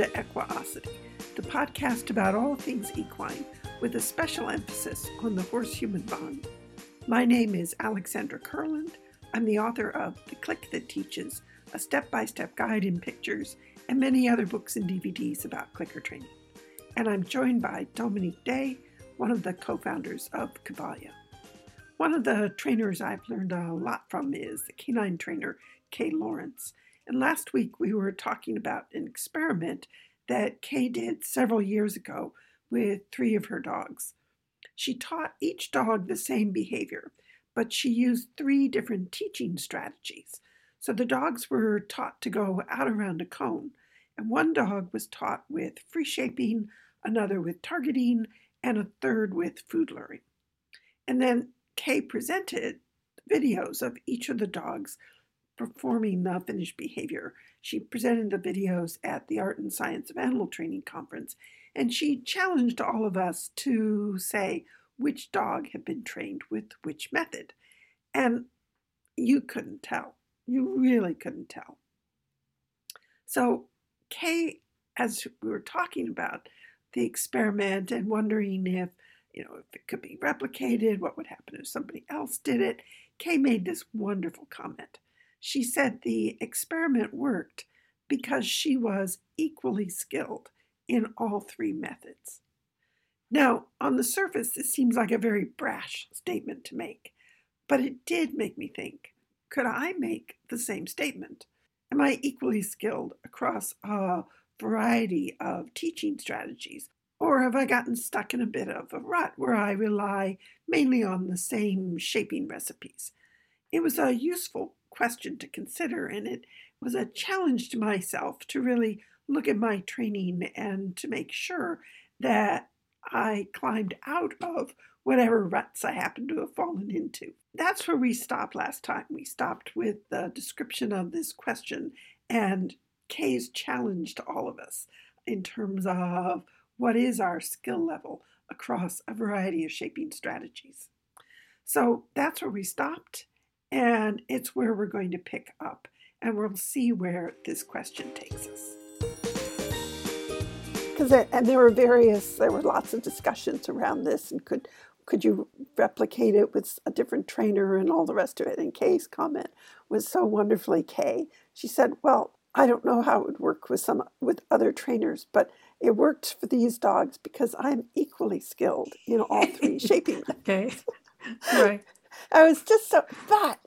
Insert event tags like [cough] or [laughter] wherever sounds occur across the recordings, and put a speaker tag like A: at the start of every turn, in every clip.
A: to Equiosity, the podcast about all things equine, with a special emphasis on the horse human bond. My name is Alexandra Kurland. I'm the author of The Click That Teaches, a step by step guide in pictures, and many other books and DVDs about clicker training. And I'm joined by Dominique Day, one of the co founders of Cavalia. One of the trainers I've learned a lot from is the canine trainer Kay Laurence. And last week we were talking about an experiment that Kay did several years ago with three of her dogs. She taught each dog the same behavior, but she used three different teaching strategies. So the dogs were taught to go out around a cone, and one dog was taught with free shaping, another with targeting, and a third with food luring. And then Kay presented videos of each of the dogs performing the finished behavior. She presented the videos at the Art and Science of Animal Training Conference, and she challenged all of us to say which dog had been trained with which method. And you couldn't tell. You really couldn't tell. So, Kay, as we were talking about the experiment and wondering if you know if it could be replicated, what would happen if somebody else did it, Kay made this wonderful comment. She said the experiment worked because she was equally skilled in all three methods. Now, on the surface, this seems like a very brash statement to make, but it did make me think could I make the same statement? Am I equally skilled across a variety of teaching strategies? Or have I gotten stuck in a bit of a rut where I rely mainly on the same shaping recipes? It was a useful question to consider, and it was a challenge to myself to really look at my training and to make sure that I climbed out of whatever ruts I happened to have fallen into. That's where we stopped last time. We stopped with the description of this question and Kay's challenge to all of us in terms of what is our skill level across a variety of shaping strategies. So that's where we stopped. And it's where we're going to pick up, and we'll see where this question takes us. Because and there were various, there were lots of discussions around this, and could could you replicate it with a different trainer and all the rest of it? And Kay's comment was so wonderfully Kay. She said, "Well, I don't know how it would work with some with other trainers, but it worked for these dogs because I'm equally skilled in all three [laughs] shaping."
B: okay, right.
A: I was just so, but,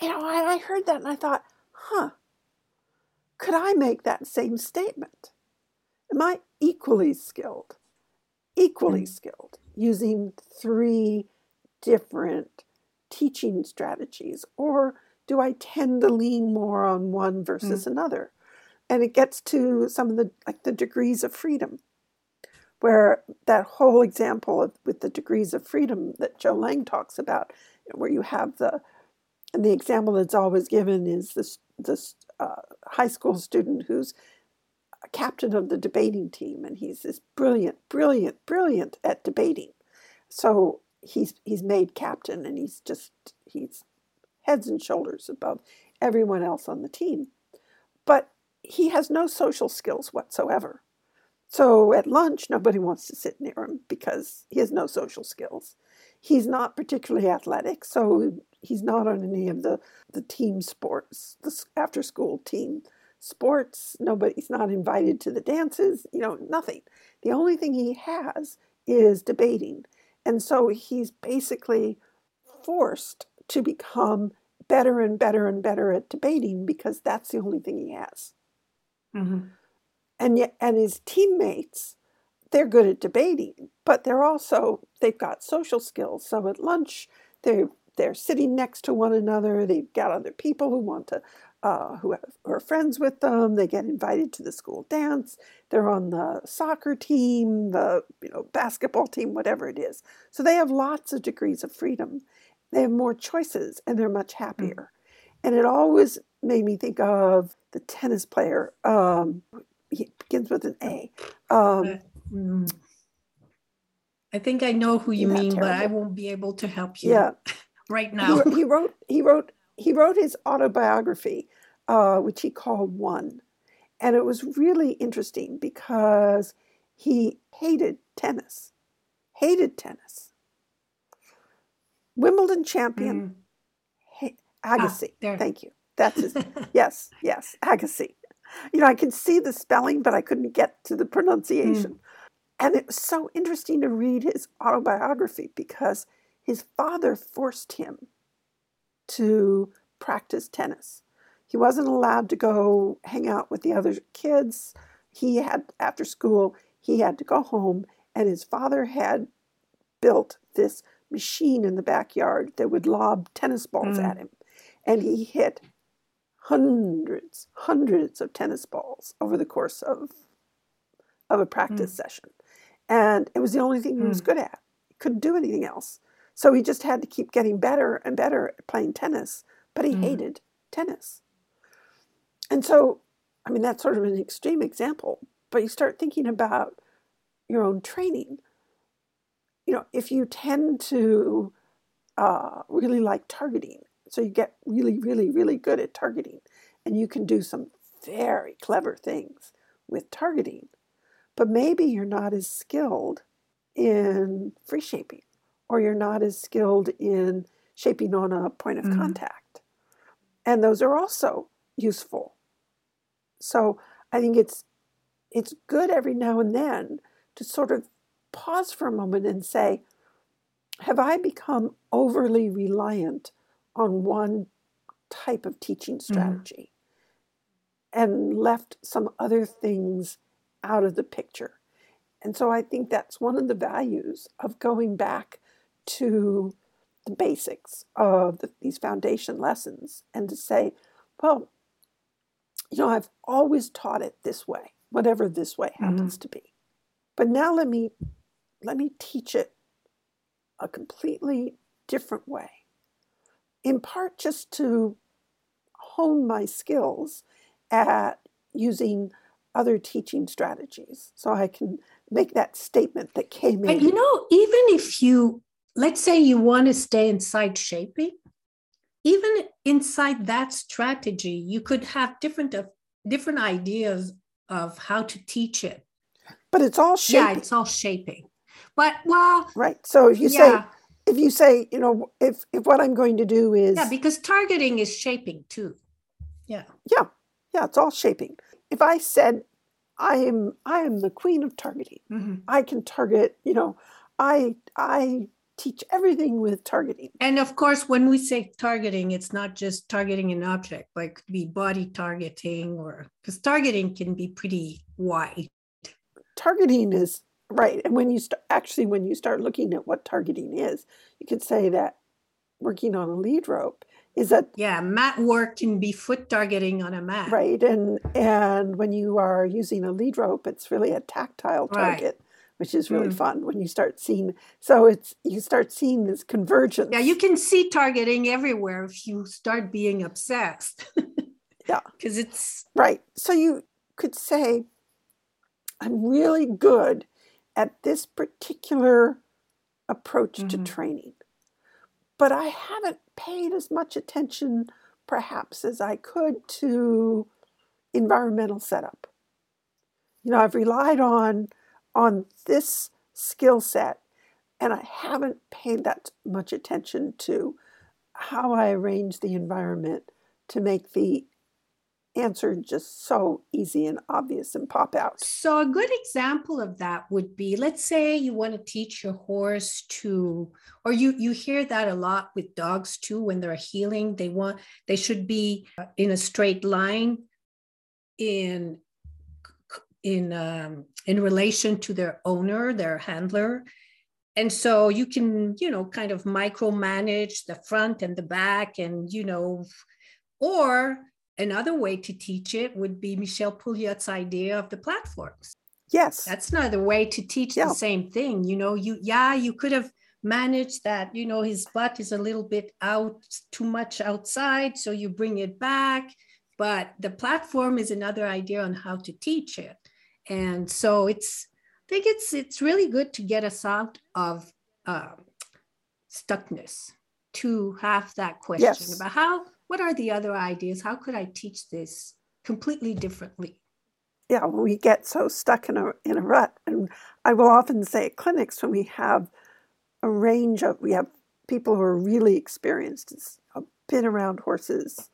A: you know, I, I heard that and I thought, huh, could I make that same statement? Am I equally skilled? Equally mm. skilled using three different teaching strategies? Or do I tend to lean more on one versus mm. another? And it gets to some of the like the degrees of freedom where that whole example of with the degrees of freedom that Joe Layng talks about, where you have the and the example that's always given is this this uh, high school student who's captain of the debating team, and he's this brilliant, brilliant, brilliant at debating. So he's he's made captain, and he's just he's heads and shoulders above everyone else on the team. But he has no social skills whatsoever. So at lunch, nobody wants to sit near him because he has no social skills. He's not particularly athletic, so he's not on any of the, the team sports, the after school team sports. Nobody's not invited to the dances, you know, nothing. The only thing he has is debating. And so he's basically forced to become better and better and better at debating because that's the only thing he has. Mm-hmm and yet and his teammates they're good at debating but they're also they've got social skills so at lunch they they're sitting next to one another they've got other people who want to uh, who, have, who are friends with them they get invited to the school dance they're on the soccer team the you know basketball team whatever it is so they have lots of degrees of freedom they have more choices and they're much hmm. happier mm. and it always made me think of the tennis player um, he begins with an A. Um,
B: mm, I think I know who you mean, but I won't be able to help you.
A: Yeah. [laughs]
B: right now.
A: He, he, wrote. He wrote. He wrote his autobiography, uh, which he called One, And it was really interesting because he hated tennis, hated tennis. Wimbledon champion, mm. Agassi. Ah, Thank you. That's his. [laughs] yes, yes, Agassi. You know, I can see the spelling, but I couldn't get to the pronunciation. Mm. And it was so interesting to read his autobiography because his father forced him to practice tennis. He wasn't allowed to go hang out with the other kids. He had, after school, he had to go home, and his father had built this machine in the backyard that would lob tennis balls mm. at him. And he hit hundreds, hundreds of tennis balls over the course of, of a practice mm. session. And it was the only thing he was hmm. good at. He couldn't do anything else. So he just had to keep getting better and better at playing tennis, but he mm. hated tennis. And so, I mean, that's sort of an extreme example, but you start thinking about your own training. You know, if you tend to uh, really like targeting, so you get really, really, really good at targeting, and you can do some very clever things with targeting, but maybe you're not as skilled in free shaping, or you're not as skilled in shaping on a point of mm. contact. And those are also useful. So I think it's it's good every now and then to sort of pause for a moment and say, have I become overly reliant on one type of teaching mm-hmm. strategy mm. and left some other things out of the picture? And so I think that's one of the values of going back to the basics of the, these foundation lessons and to say, well, you know, I've always taught it this way whatever this way happens mm-hmm. to be. But now let me let me teach it a completely different way. In part just to hone my skills at using other teaching strategies so I can make that statement that came in.
B: And you know, even if you let's say you want to stay inside shaping, even inside that strategy, you could have different uh, different ideas of how to teach it.
A: But it's all shaping.
B: Yeah, it's all shaping. But well,
A: right. So if you yeah. say if you say, you know, if if what I'm going to do is
B: Yeah, because targeting is shaping too. Yeah.
A: Yeah. Yeah, it's all shaping. If I said I am I am the queen of targeting. Mm-hmm. I can target, you know, I I teach everything with targeting.
B: And of course, when we say targeting, it's not just targeting an object, like be body targeting or because targeting can be pretty wide.
A: Targeting is right. And when you start actually when you start looking at what targeting is, you could say that working on a lead rope is that
B: yeah mat work can be foot targeting on a mat.
A: Right and and when you are using a lead rope it's really a tactile target which is really mm. fun when you start seeing so it's you start seeing this convergence.
B: Yeah you can see targeting everywhere if you start being obsessed. [laughs]
A: Yeah.
B: Because it's
A: right so you could say i'm really good at this particular approach mm-hmm. to training but i haven't paid as much attention perhaps as i could to environmental setup. You know i've relied on on this skill set, and I haven't paid that much attention to how I arrange the environment to make the answer just so easy and obvious and pop out.
B: So, a good example of that would be let's say you want to teach your horse to, or you, you hear that a lot with dogs too when they're heeling, they want, they should be in a straight line in in um, in relation to their owner, their handler. And so you can, you know, kind of micromanage the front and the back, and you know, or another way to teach it would be Michel Pouliot's idea of the platforms.
A: Yes,
B: that's another way to teach yeah. the same thing. You know, you yeah, you could have managed that. You know, his butt is a little bit out, too much outside, so you bring it back. But the platform is another idea on how to teach it and so it's i think it's it's really good to get us out of um, stuckness to have that question yes. about how what are the other ideas how could i teach this completely differently
A: yeah, when we get so stuck in a in a rut, and I will often say at clinics when we have a range of we have people who are really experienced, have been around horses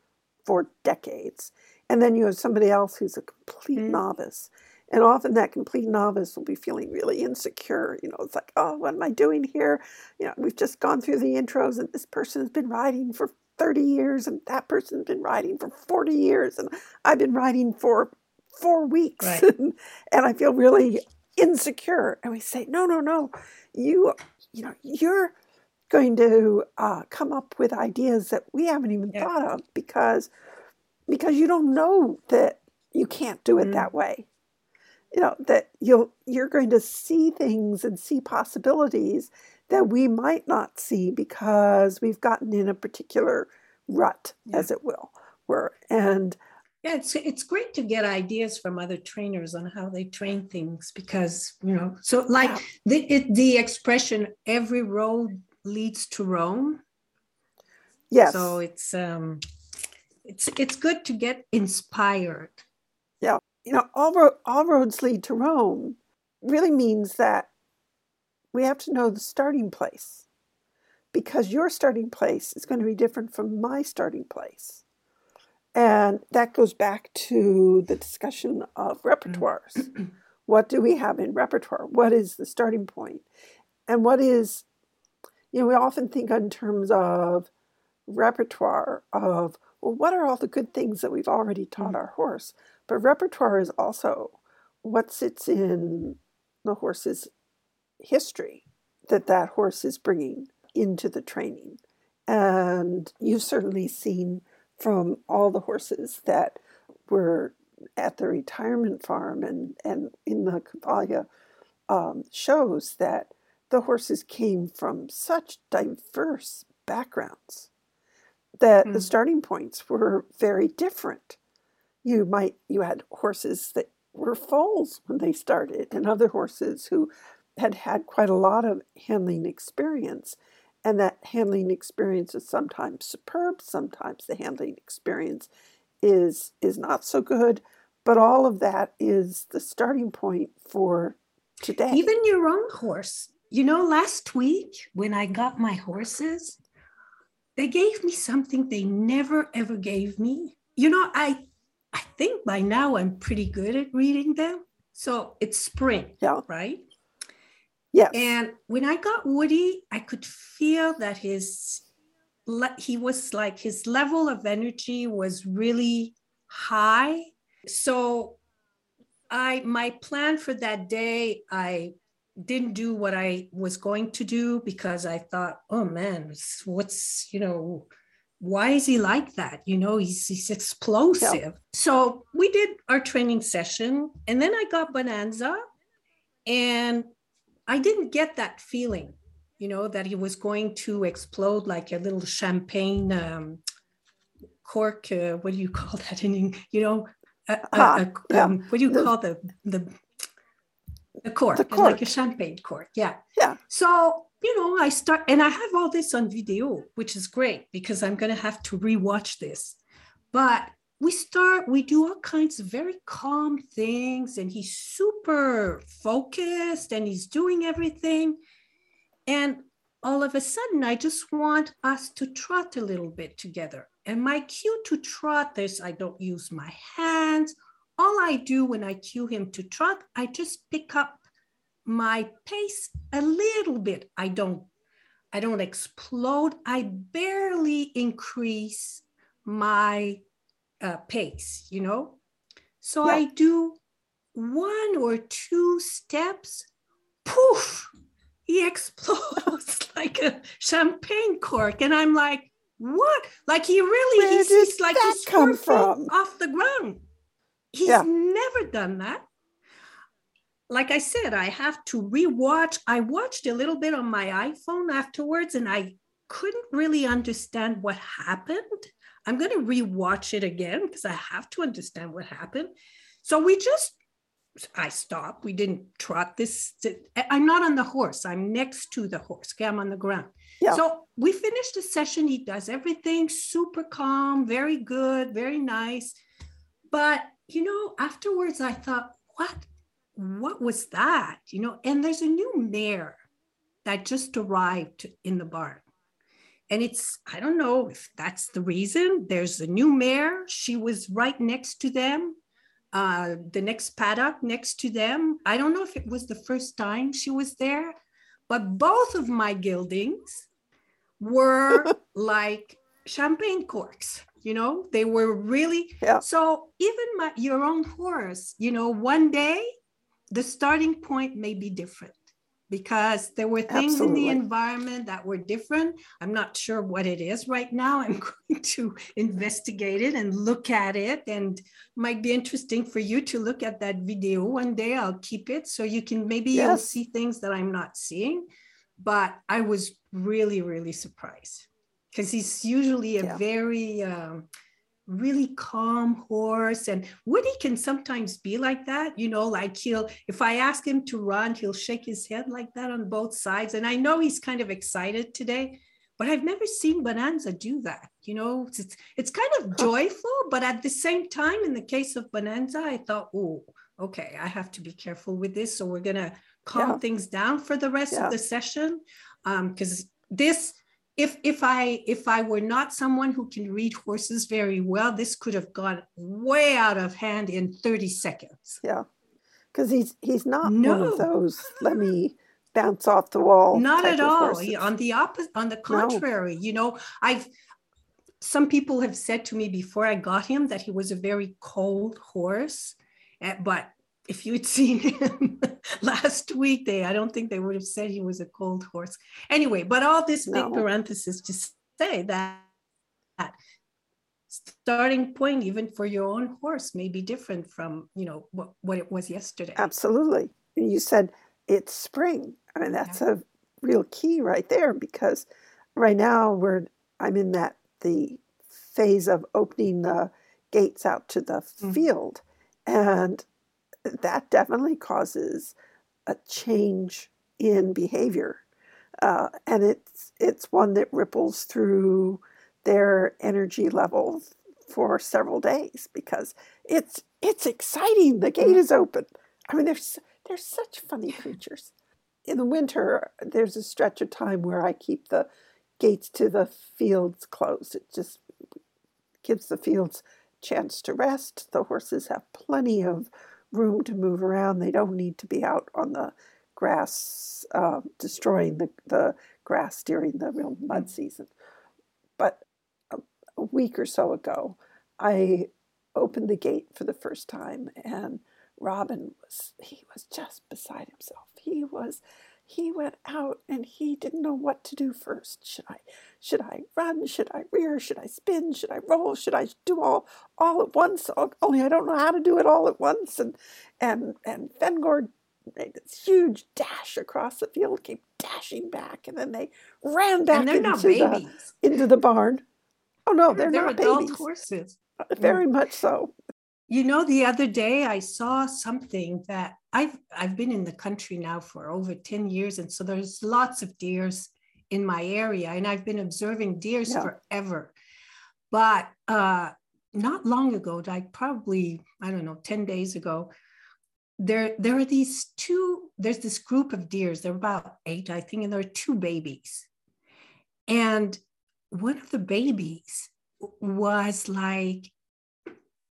A: for decades, and then you have somebody else who's a complete mm-hmm. novice. And often that complete novice will be feeling really insecure. You know, it's like, oh, what am I doing here? You know, we've just gone through the intros and this person has been riding for 30 years and that person's been writing for 40 years and I've been writing for four weeks right. and, [laughs] and I feel really insecure. And we say, no, no, no, you, you know, you're going to uh, come up with ideas that we haven't even yeah. thought of because because you don't know that you can't do it mm. that way. You know that you'll you're going to see things and see possibilities that we might not see because we've gotten in a particular rut, yeah. as it will. Where and
B: yeah, it's it's great to get ideas from other trainers on how they train things because you know. So like yeah. the it, the expression "every road leads to Rome."
A: Yes.
B: So it's um, it's it's good to get inspired.
A: Yeah, you know, all ro- all roads lead to Rome really means that we have to know the starting place because your starting place is going to be different from my starting place. And that goes back to the discussion of repertoires. Mm-hmm. what do we have in repertoire? What is the starting point? And what is, you know, we often think in terms of repertoire of, well, what are all the good things that we've already taught mm-hmm. our horse? But repertoire is also what sits in the horse's history that that horse is bringing into the training. And you've certainly seen from all the horses that were at the retirement farm and, and in the Cavalia um, shows that the horses came from such diverse backgrounds that mm. the hmm. starting points were very different. You might you had horses that were foals when they started, and other horses who had had quite a lot of handling experience and that handling experience is sometimes superb, sometimes the handling experience is is not so good, but all of that is the starting point for today.
B: Even your own horse. You know, last week when I got my horses, they gave me something they never ever gave me. You know, I I think by now I'm pretty good at reading them. So it's spring, yeah. right?
A: Yes.
B: And when I got Woody, I could feel that his he was like his level of energy was really high. So I my plan for that day, I didn't do what I was going to do because I thought, oh man, what's you know, why is he like that? You know, he's he's explosive. Yeah. So we did our training session, and then I got Bonanza, and I didn't get that feeling, you know, that he was going to explode like a little champagne um, cork. Uh, what do you call [laughs] that in, you know, a, uh, a, yeah. um, what do you the, call the the the cork, the cork. like a champagne cork? Yeah.
A: Yeah.
B: So you know, I start and I have all this on video, which is great because I'm going to have to rewatch this. But we start, we do all kinds of very calm things, and he's super focused and he's doing everything. And all of a sudden, I just want us to trot a little bit together. And my cue to trot is I don't use my hands. All I do when I cue him to trot, I just pick up my pace a little bit. I don't I don't explode. I barely increase my uh, pace, you know? So yeah. I do one or two steps, poof, he [laughs] explodes [laughs] like a champagne cork. And I'm like, what? Like he really, Where he's, he's like he's come from off the ground. He's yeah. never done that. Like I said, I have to rewatch. I watched a little bit on my iPhone afterwards and I couldn't really understand what happened. I'm going to rewatch it again because I have to understand what happened. So we just, I stopped. We didn't trot this. I'm not on the horse. I'm next to the horse. Okay, I'm on the ground. Yeah. So we finished the session. He does everything super calm, very good, very nice. But you know, afterwards I thought, what, what was that? You know, and there's a new mare that just arrived in the barn. And it's, I don't know if that's the reason. There's a new mare. She was right next to them, uh, the next paddock next to them. I don't know if it was the first time she was there, but both of my geldings were [laughs] like champagne corks you know they were really yeah. so even my your own horse you know one day the starting point may be different because there were things Absolutely. in the environment that were different. I'm not sure what it is right now. I'm [laughs] going to investigate it and look at it and might be interesting for you to look at that video one day. I'll keep it so you can maybe yes. you'll see things that I'm not seeing. But I was really, really surprised because he's usually a yeah. very um, really calm horse and woody can sometimes be like that you know like he'll if i ask him to run he'll shake his head like that on both sides and i know he's kind of excited today but i've never seen bonanza do that you know it's it's kind of joyful but at the same time in the case of bonanza i thought oh okay i have to be careful with this so we're gonna calm yeah. things down for the rest yeah. of the session because um, this if if I if I were not someone who can read horses very well, this could have gone way out of hand in 30 seconds.
A: Yeah. Because he's he's not no. one of those let me bounce off the wall.
B: Not at all. on the opposite on the contrary, no. you know, I've some people have said to me before I got him that he was a very cold horse. Eh, but if you'd seen him [laughs] last week, they I don't think they would have said he was a cold horse. Anyway, but all this big no. parenthesis to say that, that starting point even for your own horse may be different from you know what, what it was yesterday
A: absolutely you said it's spring i mean that's yeah. a real key right there because right now we're i'm in that the phase of opening the gates out to the mm-hmm. field and [laughs] that definitely causes a change in behavior. Uh, and it's it's one that ripples through their energy levels for several days because it's it's exciting. The gate mm-hmm. is open. I mean, there's they're such funny creatures. In the winter, there's a stretch of time where I keep the gates to the fields closed. It just gives the fields chance to rest. The horses have plenty of room to move around. They don't need to be out on the grass, uh, destroying the, the grass during the real mud mm. season. But a, a week or so ago, I opened the gate for the first time, and Robin was, he was just beside himself. He was he went out and he didn't know what to do first. Should I should I run? Should I rear? Should I spin? Should I roll? Should I do all all at once? Only I don't know how to do it all at once. And and and Fengur made this huge dash across the field, came dashing back, and then they ran back into the, into the barn. Oh no, they're, not babies. they're not adult babies.
B: horses.
A: Uh, very mm. much so.
B: You know, the other day I saw something that I've I've been in the country now for over 10 years, and so there's lots of deers in my area, and I've been observing deers yeah. forever. But uh, not long ago, like probably I don't know, 10 days ago, there there are these two. There's this group of deers. There are about eight, I think, and there are two babies, and one of the babies was like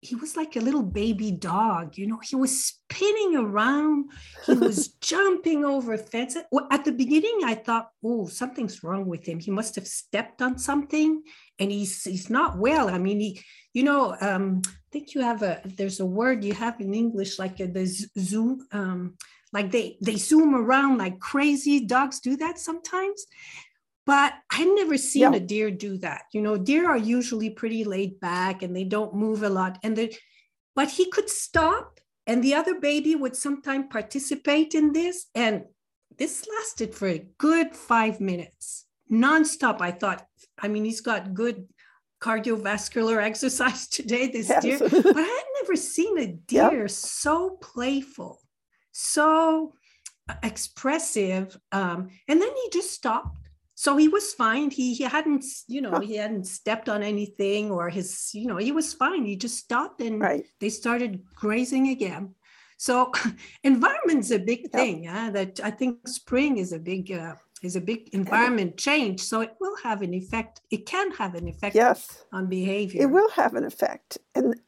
B: he was like a little baby dog you know he was spinning around he was [laughs] jumping over fences. At the beginning i thought oh something's wrong with him. He must have stepped on something and he's he's not well. I mean he you know um, i think you have a there's a word you have in english like a, the zoom um, like they they zoom around like crazy. Dogs do that sometimes but I've never seen yeah. a deer do that. You know, deer are usually pretty laid back and they don't move a lot. And the, but he could stop, and the other baby would sometimes participate in this. And this lasted for a good five minutes, nonstop. I thought, I mean, he's got good cardiovascular [laughs] exercise today, this yes. deer. [laughs] but I had never seen a deer so playful, so expressive. Um, and then he just stopped so he was fine. He he hadn't, you know, he hadn't stepped on anything or his, you know, he was fine. He just stopped and
A: Right.
B: they started grazing again. So [laughs] environment's a big
A: Yep.
B: thing. Yeah, that I think spring is a big uh, is a big environment change. So it will have an effect. It can have an effect
A: Yes.
B: on behavior.
A: it will have an effect and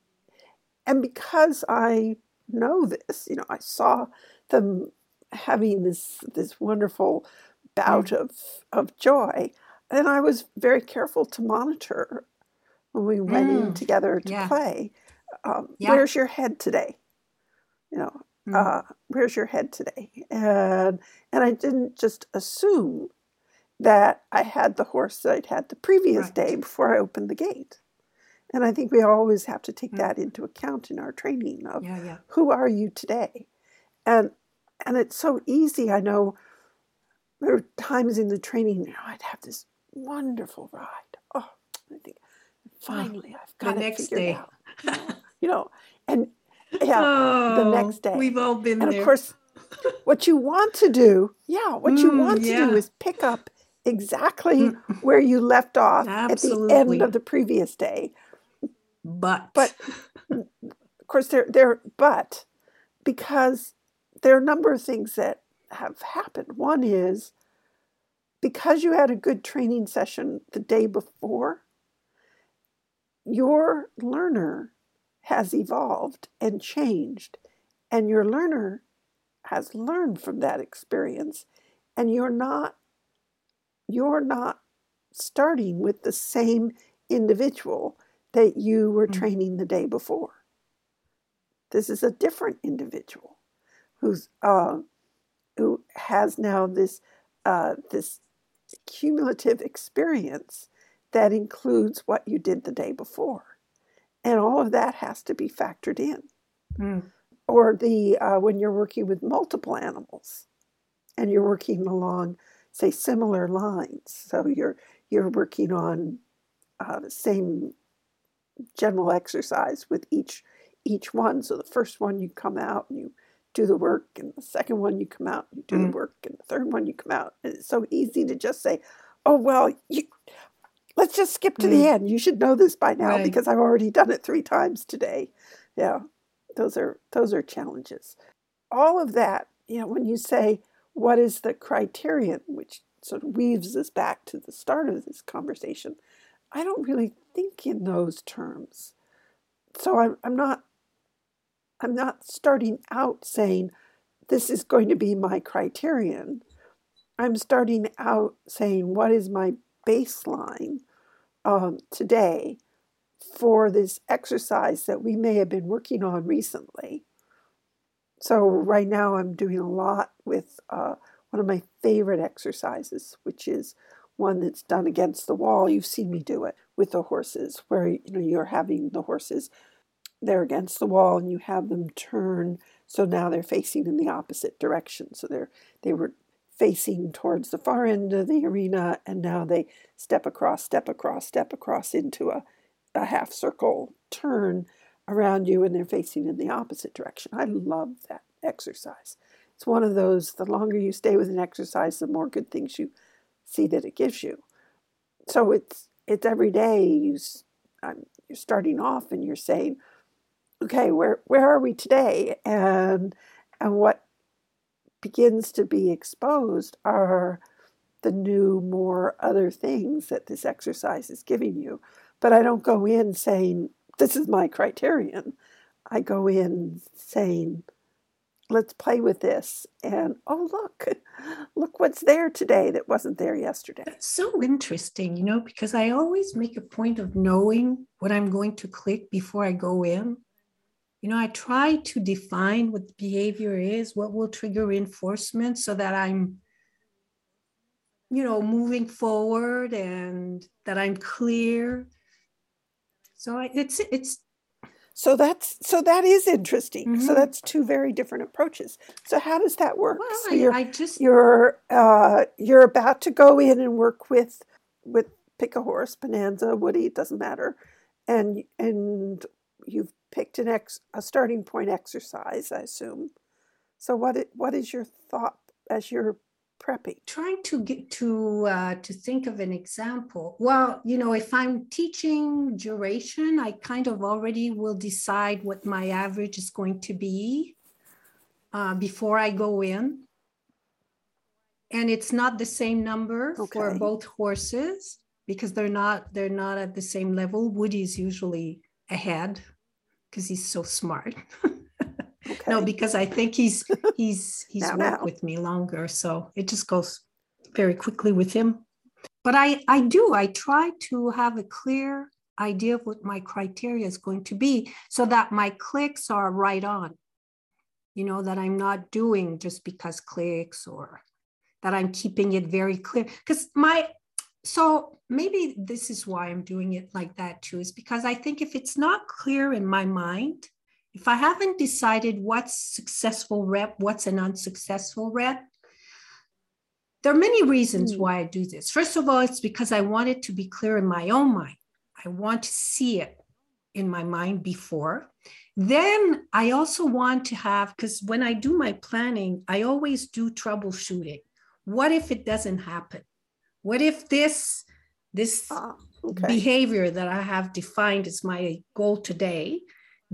A: and because i know this you know i saw them having this this wonderful bout of of joy and i was very careful to monitor when we went in
B: Mm,
A: together to
B: yeah.
A: play um,
B: Yeah.
A: where's your head today you know
B: Mm.
A: uh, where's your head today and and i didn't just assume that i had the horse that i'd had the previous
B: Right.
A: day before i opened the gate and i think we always have to take
B: Mm.
A: that into account in our training of
B: yeah.
A: who are you today and and it's so easy i know there were times in the training you know, i'd have this wonderful ride. Oh i think finally i've
B: The
A: got it
B: next
A: figured
B: day.
A: out. You know and yeah the
B: Oh,
A: next day.
B: We've all been
A: and
B: there.
A: of course what you want to do yeah what you
B: Mm,
A: want to do is pick up exactly
B: Mm,
A: where you left off at the end of the previous day.
B: But.
A: But of course there there but because there are a number of things that have happened one is because you had a good training session the day before your learner has evolved and changed and your learner has learned from that experience and you're not you're not starting with the same individual that you were
B: Mm.
A: training the day before this is a different individual who's uh, who has now this uh, this cumulative experience that includes what you did the day before. And all of that has to be factored in.
B: Mm,
A: or the uh, when you're working with multiple animals and you're working along say similar lines. So you're you're working on uh, the same general exercise with each each one. So the first one you come out and you do the work and the second one you come out you do
B: Mm.
A: the work and the third one you come out and it's so easy to just say oh well you let's just skip to the
B: Mm.
A: end you should know this by now
B: Right.
A: because i've already done it three times today yeah those are those are challenges all of that you know when you say what is the criterion which sort of weaves us back to the start of this conversation i don't really think in those terms so i'm, I'm not i'm not starting out saying this is going to be my criterion i'm starting out saying what is my baseline um, today for this exercise that we may have been working on recently. So, right now, I'm doing a lot with uh, one of my favorite exercises, which is one that's done against the wall. You've seen me do it with the horses, where you know you're having the horses they're against the wall and you have them turn so now they're facing in the opposite direction. So they're they were facing towards the far end of the arena and now they step across, step across, step across into a a half circle turn around you and they're facing in the opposite direction. I love that exercise. It's one of those, the longer you stay with an exercise, the more good things you see that it gives you. So it's it's every day you um, you're starting off and you're saying, okay, where where are we today? And and what begins to be exposed are the new, more other things that this exercise is giving you. But I don't go in saying, this is my criterion. I go in saying, let's play with this. And oh, look, look what's there today that wasn't there yesterday.
B: That's so interesting, you know, because I always make a point of knowing what I'm going to click before I go in. You know, I try to define what the behavior is, what will trigger reinforcement so that I'm, you know, moving forward and that I'm clear. So I, it's, it's,
A: So that's so that is interesting. So
B: Mhm.
A: that's two very different approaches. So how does that work?
B: well,
A: so
B: I,
A: you're
B: I just,
A: you're uh, you're about to go in and work with with pick a horse, Bonanza, Woody, it doesn't matter, and and you've picked an ex a starting point exercise, I assume. So what it, what is your thought as you're prepping?
B: Trying to get to uh, to think of an example. Well, you know, if I'm teaching duration, I kind of already will decide what my average is going to be uh, before I go in. And it's not the same number okay. for both horses because they're not they're not at the same level. Woody's usually ahead because he's so smart. [laughs] Okay. No, because I think he's [laughs] he's he's now, worked now. with me longer, so it just goes very quickly with him. But I I do I try to have a clear idea of what my criteria is going to be, so that my clicks are right on. You know that I'm not doing just because clicks or that I'm keeping it very clear because my so maybe this is why I'm doing it like that too, is because I think if it's not clear in my mind, if I haven't decided what's successful rep, what's an unsuccessful rep, there are many reasons mm. why I do this. First of all, it's because I want it to be clear in my own mind. I want to see it in my mind before. Then I also want to have, because when I do my planning, I always do troubleshooting. What if it doesn't happen? What if this this ah, okay. behavior that I have defined as my goal today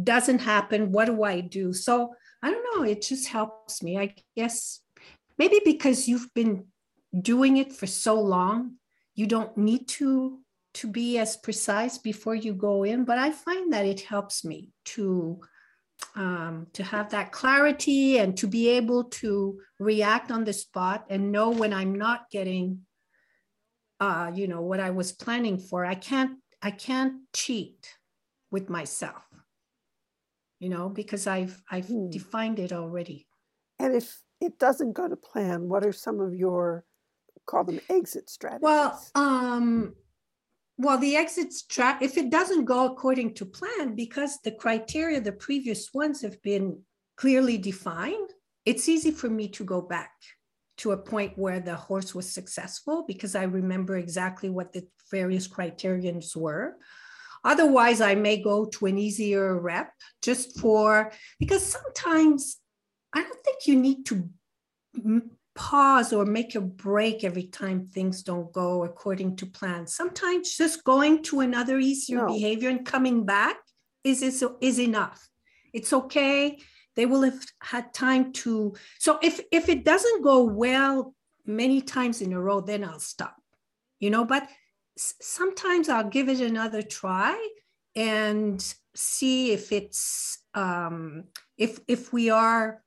B: doesn't happen what do i do so i don't know it just helps me i guess maybe because you've been doing it for so long you don't need to to be as precise before you go in but i find that it helps me to um, to have that clarity and to be able to react on the spot and know when i'm not getting uh, you know what i was planning for i can't i can't cheat with myself you know, because I've I've hmm. defined it already.
A: And if it doesn't go to plan, what are some of your call them exit strategies?
B: Well, um, well, the exit strat if it doesn't go according to plan, because the criteria, the previous ones have been clearly defined, it's easy for me to go back to a point where the horse was successful because I remember exactly what the various criterions were. Otherwise, I may go to an easier rep just for, because sometimes I don't think you need to pause or make a break every time things don't go according to plan. Sometimes just going to another easier no. behavior and coming back is, is, is enough. It's okay. They will have had time to. So if if it doesn't go well many times in a row, then I'll stop. You know, but sometimes I'll give it another try and see if it's um, if if we are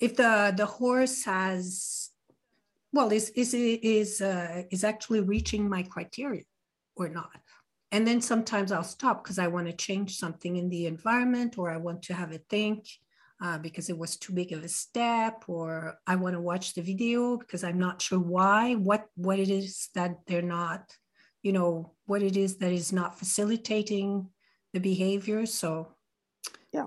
B: if the the horse has well is is is uh, is actually reaching my criteria or not and then sometimes i'll stop because i want to change something in the environment or i want to have a think uh, because it was too big of a step or i want to watch the video because i'm not sure why what what it is that they're not you know what it is that is not facilitating the behavior. So
A: yeah.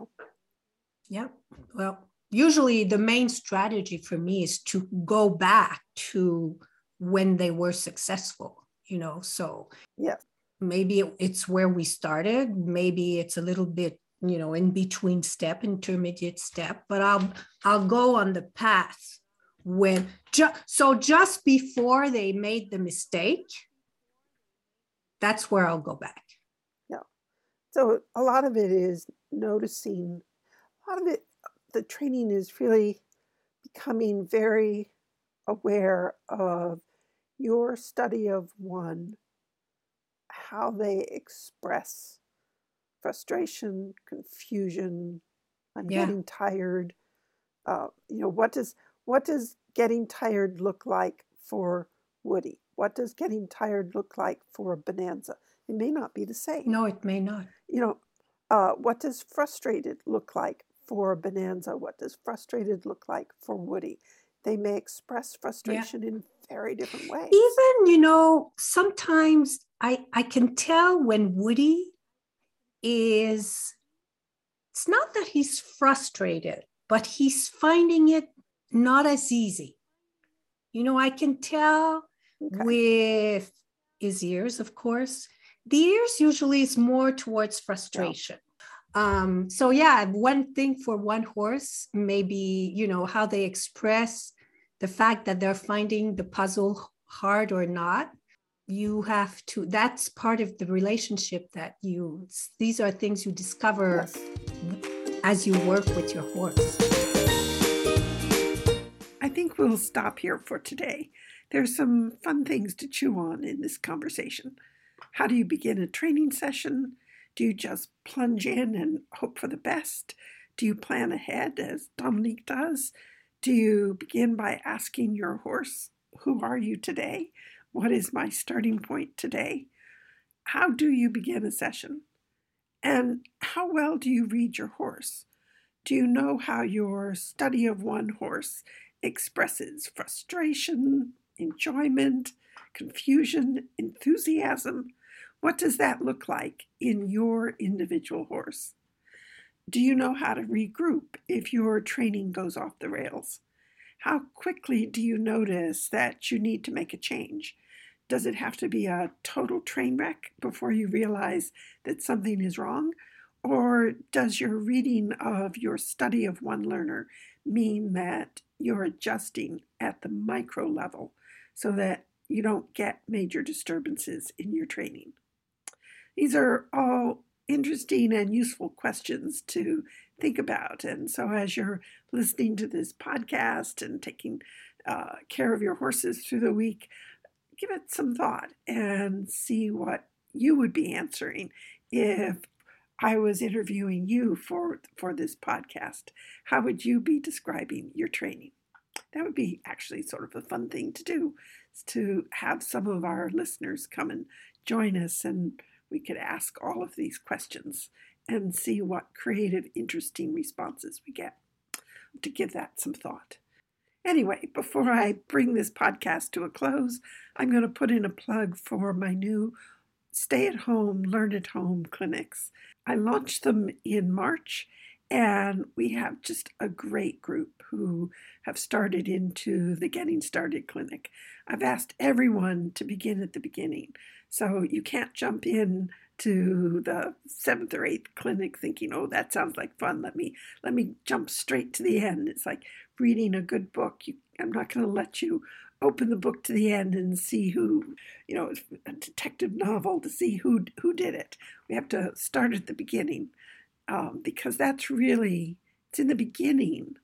B: yeah well usually the main strategy for me is to go back to when they were successful you know so
A: yeah.
B: maybe it's where we started maybe it's a little bit you know in between step intermediate step but i'll i'll go on the path when ju- so just before they made the mistake that's where I'll go back.
A: Yeah. So a lot of it is noticing, a lot of it, the training is really becoming very aware of your study of one, how they express frustration, confusion, I'm yeah. getting tired. Uh, you know, what does what does getting tired look like for Woody? What does getting tired look like for bonanza? It may not be the same.
B: No, it may not.
A: You know, uh, what does frustrated look like for bonanza? What does frustrated look like for Woody? They may express frustration yeah. in very different ways.
B: Even, you know, sometimes I, I can tell when Woody is, it's not that he's frustrated, but he's finding it not as easy. You know, I can tell okay. with his ears, of course. The ears usually is more towards frustration. Yeah. Um, so yeah, one thing for one horse, maybe, you know, how they express the fact that they're finding the puzzle hard or not you have to that's part of the relationship that you these are things you discover yes. as you work with your horse.
A: I think we'll stop here for today. There's some fun things to chew on in this conversation. How do you begin a training session? Do you just plunge in and hope for the best? Do you plan ahead as dominique does? Do you begin by asking your horse who are you today what is my starting point today? How do you begin a session? And how well do you read your horse? Do you know how your study of one horse expresses frustration, enjoyment, confusion, enthusiasm? What does that look like in your individual horse? Do you know how to regroup if your training goes off the rails? How quickly do you notice that you need to make a change? Does it have to be a total train wreck before you realize that something is wrong? Or does your reading of your study of one learner mean that you're adjusting at the micro level so that you don't get major disturbances in your training? These are all interesting and useful questions to think about. And so, as you're listening to this podcast and taking uh, care of your horses through the week, give it some thought and see what you would be answering if I was interviewing you for, for this podcast. How would you be describing your training? That would be actually sort of a fun thing to do, is to have some of our listeners come and join us and we could ask all of these questions and see what creative, interesting responses we get. To give that some thought. Anyway, before I bring this podcast to a close, I'm going to put in a plug for my new stay at home, learn at home clinics. I launched them in March, and we have just a great group who have started into the Getting Started Clinic. I've asked everyone to begin at the beginning. So you can't jump in to the seventh or eighth clinic thinking, oh, that sounds like fun. Let me let me jump straight to the end. It's like reading a good book. You, I'm not going to let you open the book to the end and see who, you know, a detective novel to see who who did it. We have to start at the beginning um, because that's really it's in the beginning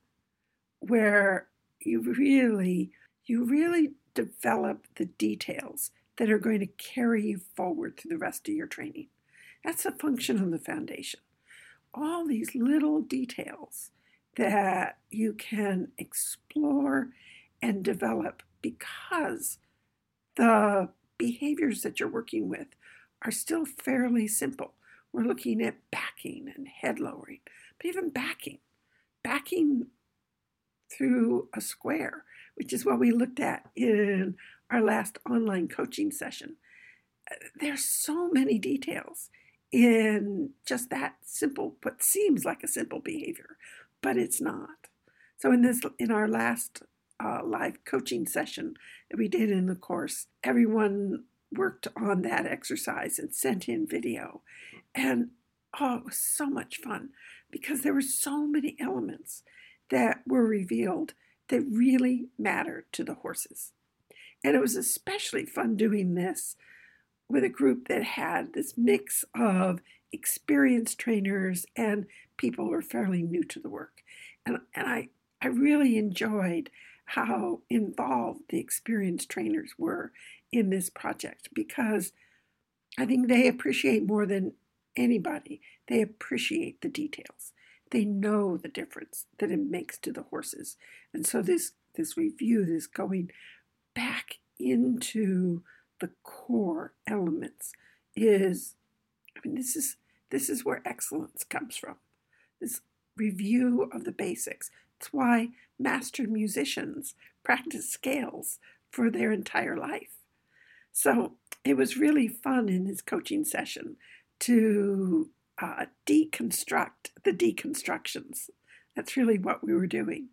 A: where you really you really develop the details that are going to carry you forward through the rest of your training. That's a function of the foundation. All these little details that you can explore and develop because the behaviors that you're working with are still fairly simple. We're looking at backing and head lowering, but even backing, backing through a square, which is what we looked at in our last online coaching session. There's so many details in just that simple, what seems like a simple behavior, but it's not. So in this, in our last uh, live coaching session that we did in the course, everyone worked on that exercise and sent in video, and oh, it was so much fun because there were so many elements that were revealed that really mattered to the horses. And it was especially fun doing this with a group that had this mix of experienced trainers and people who are fairly new to the work. And, and I, I really enjoyed how involved the experienced trainers were in this project because I think they appreciate more than anybody, they appreciate the details. They know the difference that it makes to the horses. And so this this review, this going back into the core elements is I mean this is this is where excellence comes from. This review of the basics. It's why master musicians practice scales for their entire life. So it was really fun in his coaching session to uh, deconstruct the deconstructions. That's really what we were doing.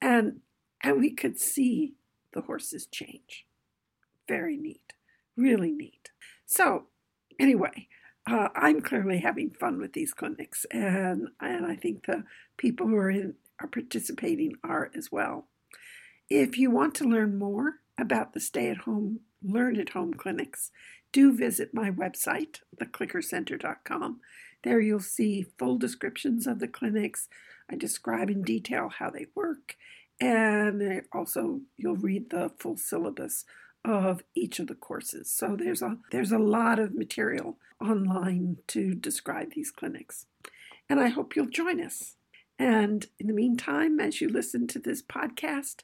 A: And, and we could see the horses change. Very neat, really neat. So, anyway, uh, I'm clearly having fun with these clinics, and and I think the people who are in are participating are as well. If you want to learn more about the stay at home, learn at home clinics, do visit my website, theclickercenter.com. There you'll see full descriptions of the clinics. I describe in detail how they work, and also you'll read the full syllabus of each of the courses. So there's a there's a lot of material online to describe these clinics. And I hope you'll join us. And in the meantime, as you listen to this podcast,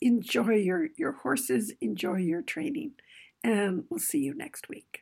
A: enjoy your, your horses, enjoy your training, and we'll see you next week.